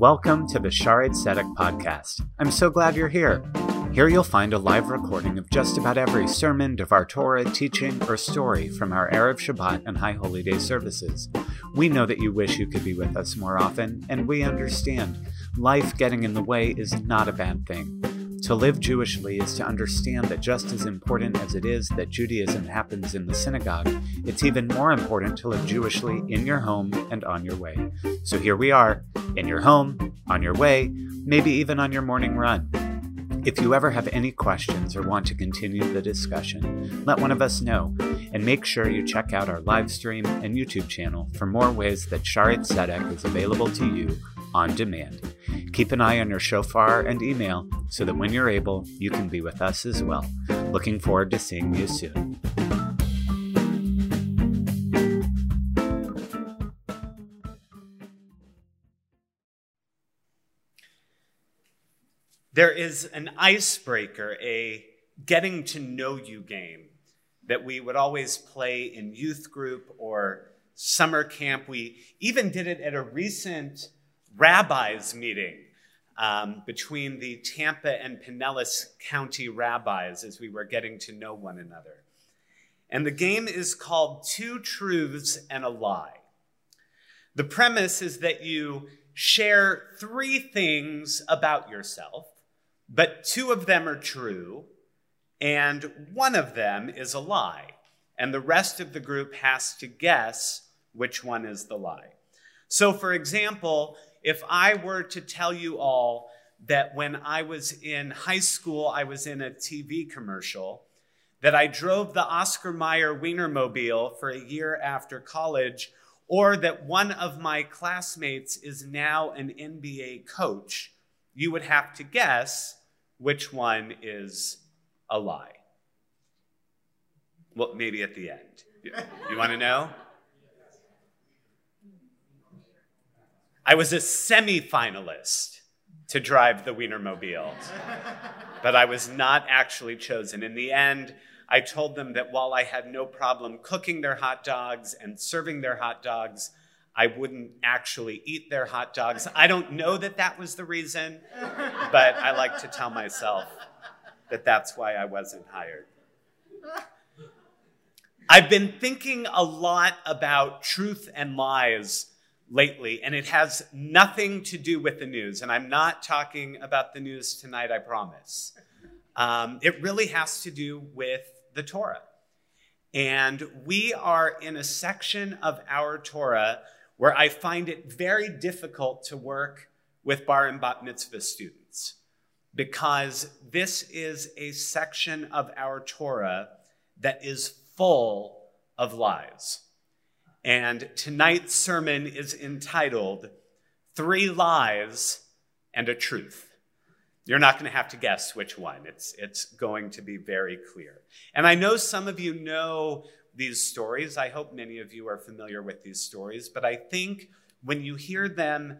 Welcome to the Shaare Tzedek podcast. I'm so glad you're here. Here you'll find a live recording of just about every sermon, Devar Torah, teaching, or story from our Erev Shabbat and High Holy Day services. We know that you wish you could be with us more often, and we understand. Life getting in the way is not a bad thing. To live Jewishly is to understand that just as important as it is that Judaism happens in the synagogue, it's even more important to live Jewishly in your home and on your way. So here we are, in your home, on your way, maybe even on your morning run. If you ever have any questions or want to continue the discussion, let one of us know, and make sure you check out our live stream and YouTube channel for more ways that Shaare Tzedek is available to you on demand. Keep an eye on your shofar and email so that when you're able, you can be with us as well. Looking forward to seeing you soon. There is an icebreaker, a getting to know you game that we would always play in youth group or summer camp. We even did it at a recent rabbis meeting um, between the Tampa and Pinellas County rabbis as we were getting to know one another. And the game is called Two Truths and a Lie. The premise is that you share three things about yourself, but two of them are true, and one of them is a lie. And the rest of the group has to guess which one is the lie. So, for example, if I were to tell you all that when I was in high school, I was in a TV commercial, that I drove the Oscar Mayer Wienermobile for a year after college, or that one of my classmates is now an NBA coach, you would have to guess which one is a lie. Well, maybe at the end. You want to know? I was a semifinalist to drive the Wienermobile, but I was not actually chosen. In the end, I told them that while I had no problem cooking their hot dogs and serving their hot dogs, I wouldn't actually eat their hot dogs. I don't know that that was the reason, but I like to tell myself that that's why I wasn't hired. I've been thinking a lot about truth and lies lately, and it has nothing to do with the news. And I'm not talking about the news tonight, I promise. Um, it really has to do with the Torah. And we are in a section of our Torah where I find it very difficult to work with bar and bat mitzvah students because this is a section of our Torah that is full of lies. And tonight's sermon is entitled Three Lies and a Truth. You're not going to have to guess which one. It's, it's going to be very clear. And I know some of you know these stories. I hope many of you are familiar with these stories. But I think when you hear them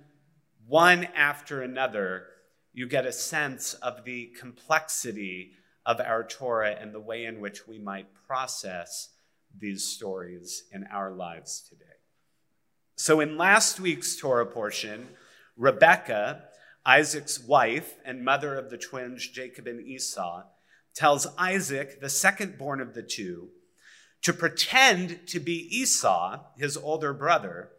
one after another, you get a sense of the complexity of our Torah and the way in which we might process these stories in our lives today. So, in last week's Torah portion, Rebecca, Isaac's wife and mother of the twins Jacob and Esau, tells Isaac, the second born of the two, to pretend to be Esau, his older brother,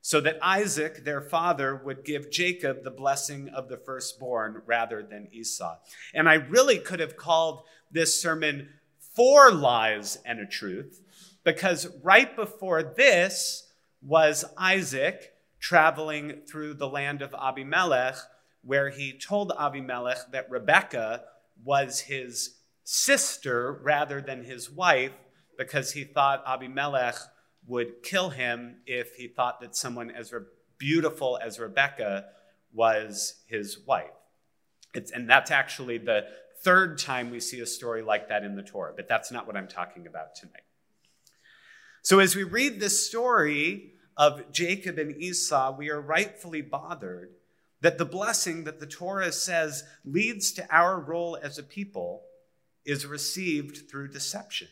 so that Isaac, their father, would give Jacob the blessing of the firstborn rather than Esau. And I really could have called this sermon Four Lies and a Truth, because right before this was Isaac traveling through the land of Abimelech, where he told Abimelech that Rebekah was his sister rather than his wife, because he thought Abimelech would kill him if he thought that someone as beautiful as Rebekah was his wife. It's, and that's actually the third time we see a story like that in the Torah, but that's not what I'm talking about tonight. So, as we read this story of Jacob and Esau, we are rightfully bothered that the blessing that the Torah says leads to our role as a people is received through deception.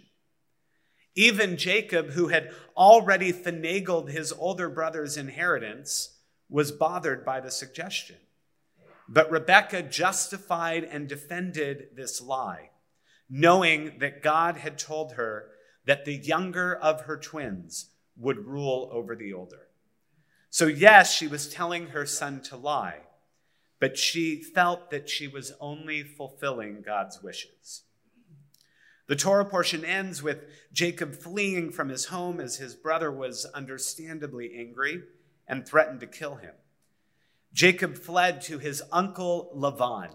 Even Jacob, who had already finagled his older brother's inheritance, was bothered by the suggestion. But Rebekah justified and defended this lie, knowing that God had told her that the younger of her twins would rule over the older. So, yes, she was telling her son to lie, but she felt that she was only fulfilling God's wishes. The Torah portion ends with Jacob fleeing from his home as his brother was understandably angry and threatened to kill him. Jacob fled to his uncle Laban,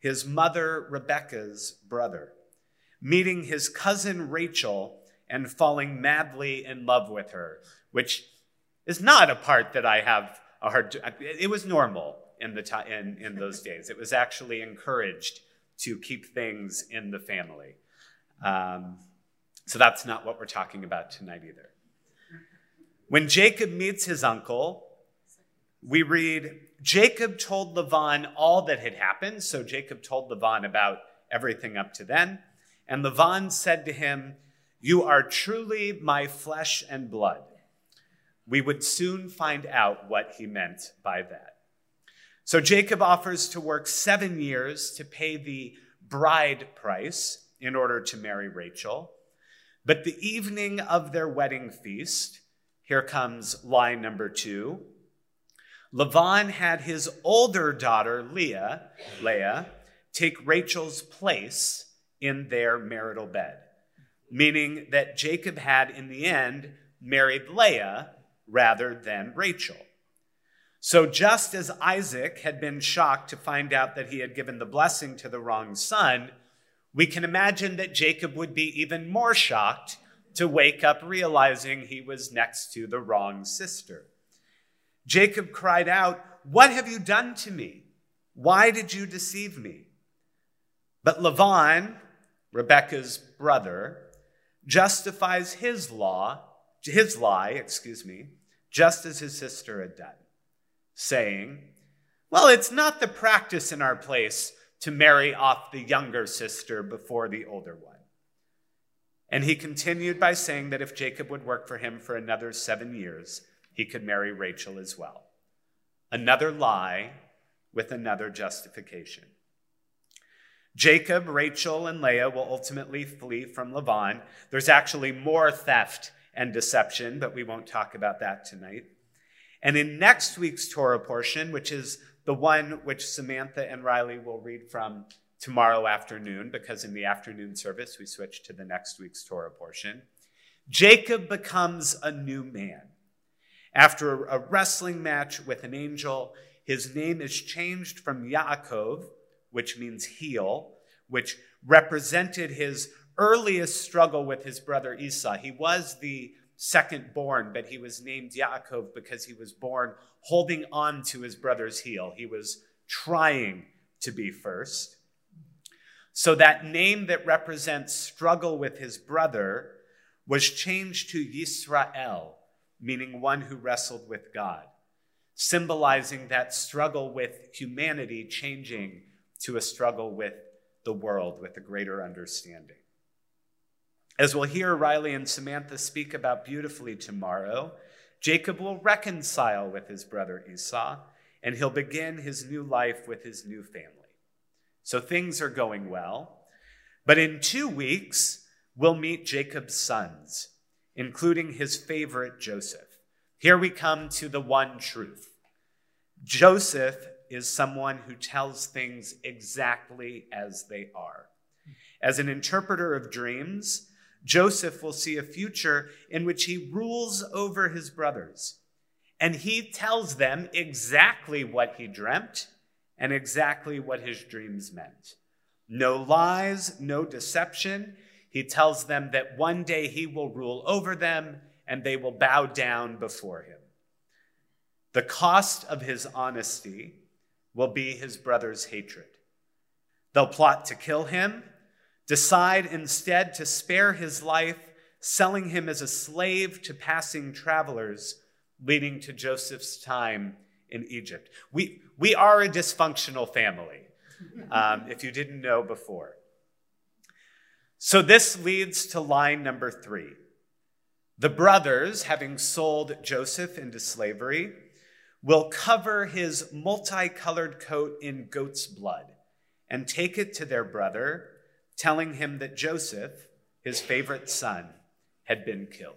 his mother Rebekah's brother, meeting his cousin Rachel and falling madly in love with her, which is not a part that I have a hard to, it was normal in the time in, in those days. It was actually encouraged to keep things in the family. Um, so that's not what we're talking about tonight either. When Jacob meets his uncle, we read Jacob told Laban all that had happened. So Jacob told Laban about everything up to then. And Laban said to him, You are truly my flesh and blood. We would soon find out what he meant by that. So Jacob offers to work seven years to pay the bride price in order to marry Rachel. But the evening of their wedding feast, here comes line number two. Laban had his older daughter, Leah, Leah, take Rachel's place in their marital bed, meaning that Jacob had, in the end, married Leah rather than Rachel. So, just as Isaac had been shocked to find out that he had given the blessing to the wrong son, we can imagine that Jacob would be even more shocked to wake up realizing he was next to the wrong sister. Jacob cried out, What have you done to me? Why did you deceive me? But Laban, Rebekah's brother, justifies his law, his lie, excuse me, just as his sister had done, saying, Well, it's not the practice in our place to marry off the younger sister before the older one. And he continued by saying that if Jacob would work for him for another seven years, he could marry Rachel as well. Another lie with another justification. Jacob, Rachel, and Leah will ultimately flee from Laban. There's actually more theft and deception, but we won't talk about that tonight. And in next week's Torah portion, which is the one which Samantha and Riley will read from tomorrow afternoon, because in the afternoon service we switch to the next week's Torah portion. Jacob becomes a new man. After a wrestling match with an angel, his name is changed from Yaakov, which means heel, which represented his earliest struggle with his brother Esau. He was the second born, but he was named Yaakov because he was born holding on to his brother's heel. He was trying to be first. So that name that represents struggle with his brother was changed to Yisrael, meaning one who wrestled with God, symbolizing that struggle with humanity changing to a struggle with the world with a greater understanding. As we'll hear Riley and Samantha speak about beautifully tomorrow, Jacob will reconcile with his brother Esau, and he'll begin his new life with his new family. So things are going well. But in two weeks, we'll meet Jacob's sons, including his favorite Joseph. Here we come to the one truth Joseph is someone who tells things exactly as they are. As an interpreter of dreams, Joseph will see a future in which he rules over his brothers. And he tells them exactly what he dreamt and exactly what his dreams meant. No lies, no deception. He tells them that one day he will rule over them and they will bow down before him. The cost of his honesty will be his brother's hatred. They'll plot to kill him decide instead to spare his life, selling him as a slave to passing travelers, leading to Joseph's time in Egypt. We, we are a dysfunctional family, um, if you didn't know before. So this leads to line number three. The brothers, having sold Joseph into slavery, will cover his multicolored coat in goat's blood and take it to their brother, telling him that Joseph, his favorite son, had been killed.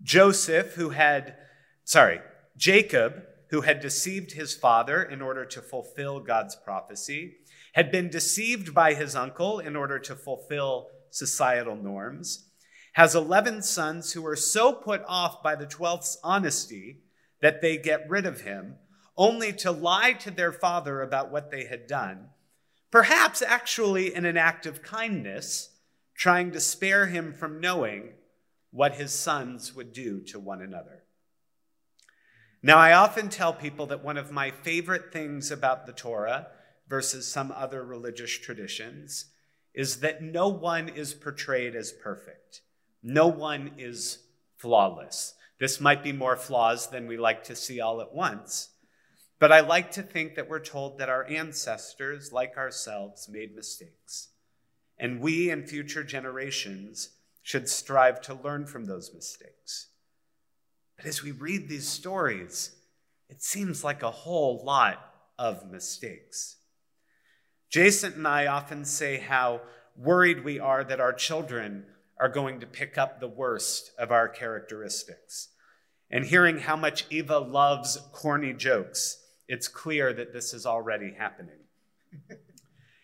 Joseph, who had, sorry, Jacob, who had deceived his father in order to fulfill God's prophecy, had been deceived by his uncle in order to fulfill societal norms, has 11 sons who are so put off by the 12th's honesty that they get rid of him, only to lie to their father about what they had done, perhaps actually in an act of kindness, trying to spare him from knowing what his sons would do to one another. Now, I often tell people that one of my favorite things about the Torah versus some other religious traditions is that no one is portrayed as perfect. No one is flawless. This might be more flaws than we like to see all at once, but I like to think that we're told that our ancestors, like ourselves, made mistakes. And we and future generations should strive to learn from those mistakes. But as we read these stories, it seems like a whole lot of mistakes. Jason and I often say how worried we are that our children are going to pick up the worst of our characteristics. And hearing how much Eva loves corny jokes, it's clear that this is already happening.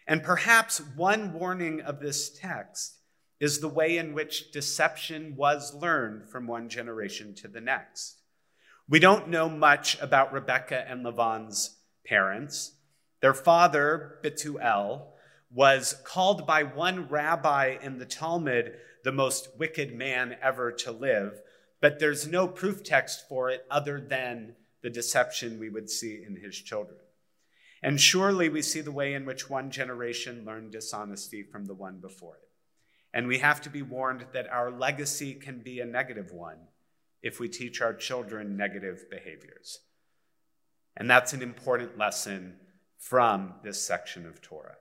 and perhaps one warning of this text is the way in which deception was learned from one generation to the next. We don't know much about Rebecca and Lavan's parents. Their father, Bethuel, was called by one rabbi in the Talmud the most wicked man ever to live, but there's no proof text for it other than the deception we would see in his children. And surely we see the way in which one generation learned dishonesty from the one before it. And we have to be warned that our legacy can be a negative one if we teach our children negative behaviors. And that's an important lesson from this section of Torah.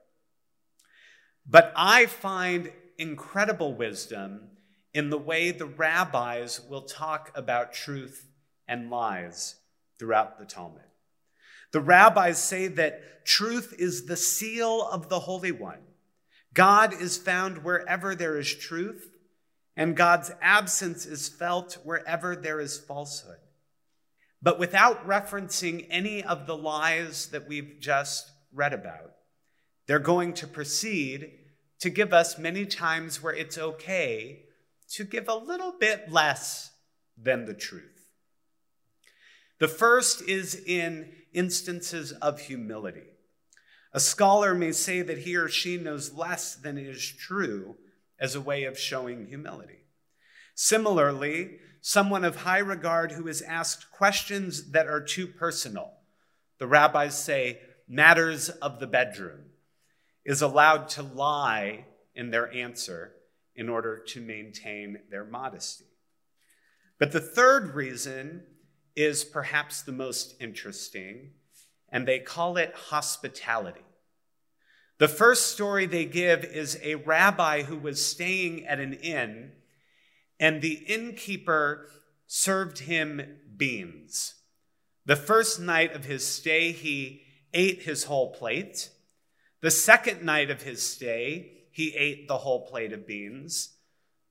But I find incredible wisdom in the way the rabbis will talk about truth and lies throughout the Talmud. The rabbis say that truth is the seal of the Holy One. God is found wherever there is truth, and God's absence is felt wherever there is falsehood. But without referencing any of the lies that we've just read about, they're going to proceed to give us many times where it's okay to give a little bit less than the truth. The first is in instances of humility. A scholar may say that he or she knows less than is true as a way of showing humility. Similarly, someone of high regard who is asked questions that are too personal, the rabbis say matters of the bedroom, is allowed to lie in their answer in order to maintain their modesty. But the third reason is perhaps the most interesting, and they call it hospitality. The first story they give is a rabbi who was staying at an inn, and the innkeeper served him beans. The first night of his stay, he ate his whole plate. The second night of his stay, he ate the whole plate of beans.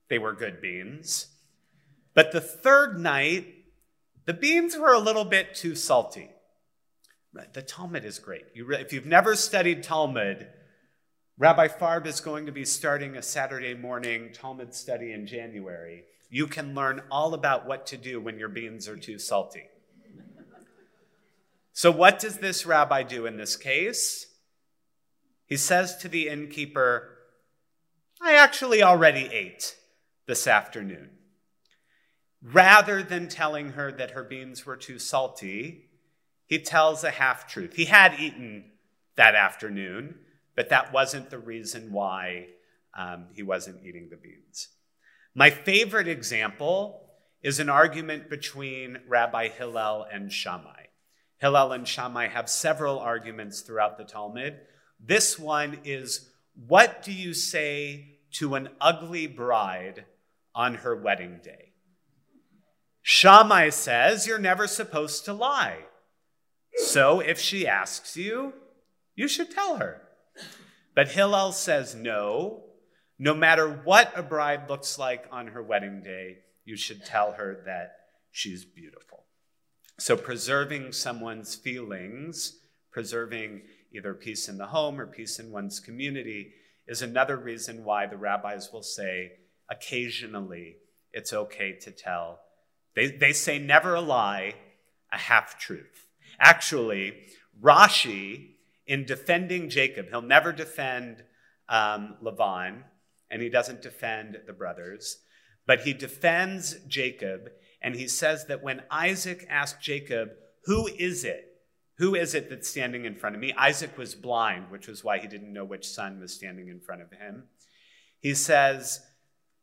They were good beans. But the third night, the beans were a little bit too salty. The Talmud is great. You if you've never studied Talmud, Rabbi Farb is going to be starting a Saturday morning Talmud study in January. You can learn all about what to do when your beans are too salty. So, what does this rabbi do in this case? He says to the innkeeper, I actually already ate this afternoon. Rather than telling her that her beans were too salty, he tells a half truth. He had eaten that afternoon, but that wasn't the reason why um, he wasn't eating the beans. My favorite example is an argument between Rabbi Hillel and Shammai. Hillel and Shammai have several arguments throughout the Talmud. This one is what do you say to an ugly bride on her wedding day? Shammai says you're never supposed to lie. So if she asks you, you should tell her. But Hillel says no. No matter what a bride looks like on her wedding day, you should tell her that she's beautiful. So preserving someone's feelings, preserving either peace in the home or peace in one's community, is another reason why the rabbis will say occasionally it's okay to tell. They, they say never a lie, a half truth. Actually, Rashi, in defending Jacob, he'll never defend um, and he doesn't defend the brothers, but he defends Jacob, and he says that when Isaac asked Jacob, Who is it? Who is it that's standing in front of me? Isaac was blind, which was why he didn't know which son was standing in front of him. He says,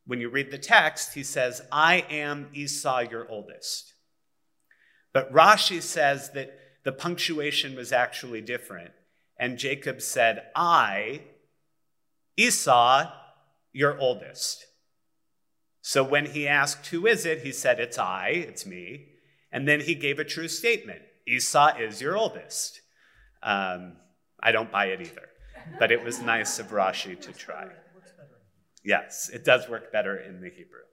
when you read the text, he says, I am Esau, your oldest. But Rashi says that the punctuation was actually different. And Jacob said, I, Esau, your oldest. So when he asked, Who is it? he said, It's I, it's me. And then he gave a true statement Esau is your oldest. Um, I don't buy it either, but it was nice of Rashi to try. Yes, it does work better in the Hebrew.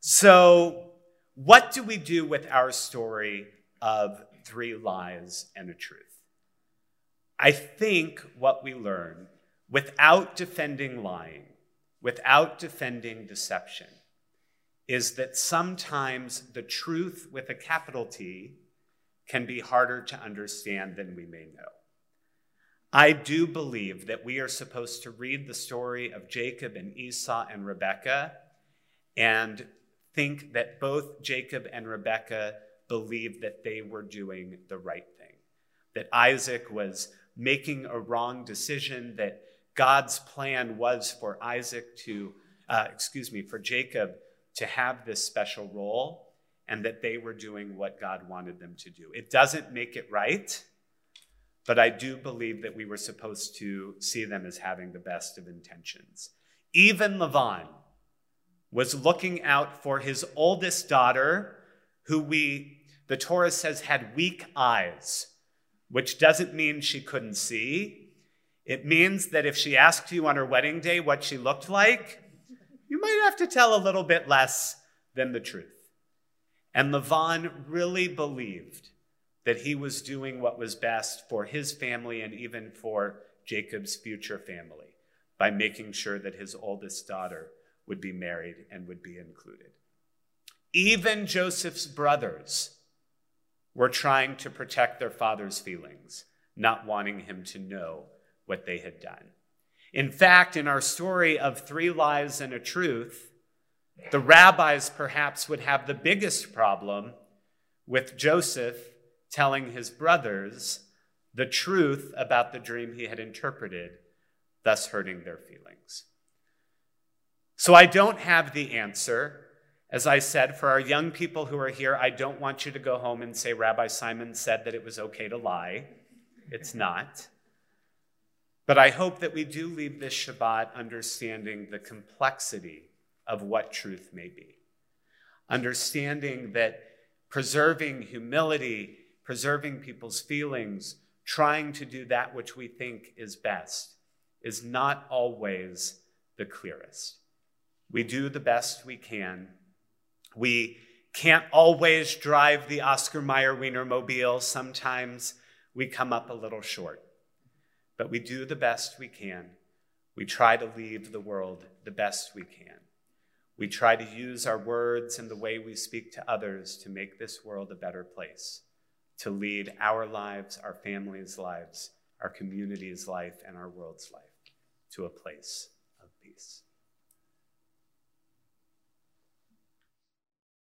So, what do we do with our story of three lies and a truth? I think what we learn without defending lying, without defending deception, is that sometimes the truth with a capital T can be harder to understand than we may know. I do believe that we are supposed to read the story of Jacob and Esau and Rebekah and think that both Jacob and Rebekah believed that they were doing the right thing, that Isaac was making a wrong decision, that God's plan was for Isaac to, uh, excuse me, for Jacob to have this special role, and that they were doing what God wanted them to do. It doesn't make it right. But I do believe that we were supposed to see them as having the best of intentions. Even Lavan was looking out for his oldest daughter, who we, the Torah says, had weak eyes, which doesn't mean she couldn't see. It means that if she asked you on her wedding day what she looked like, you might have to tell a little bit less than the truth. And Lavan really believed that he was doing what was best for his family and even for Jacob's future family by making sure that his oldest daughter would be married and would be included. Even Joseph's brothers were trying to protect their father's feelings, not wanting him to know what they had done. In fact, in our story of three lies and a truth, the rabbis perhaps would have the biggest problem with Joseph telling his brothers the truth about the dream he had interpreted, thus hurting their feelings. So I don't have the answer. As I said, for our young people who are here, I don't want you to go home and say, Rabbi Simon said that it was okay to lie. It's not. But I hope that we do leave this Shabbat understanding the complexity of what truth may be. Understanding that preserving humility preserving people's feelings, trying to do that which we think is best, is not always the clearest. We do the best we can. We can't always drive the Oscar Mayer Wienermobile. Sometimes we come up a little short. But we do the best we can. We try to leave the world the best we can. We try to use our words and the way we speak to others to make this world a better place to lead our lives, our families' lives, our community's life, and our world's life to a place of peace.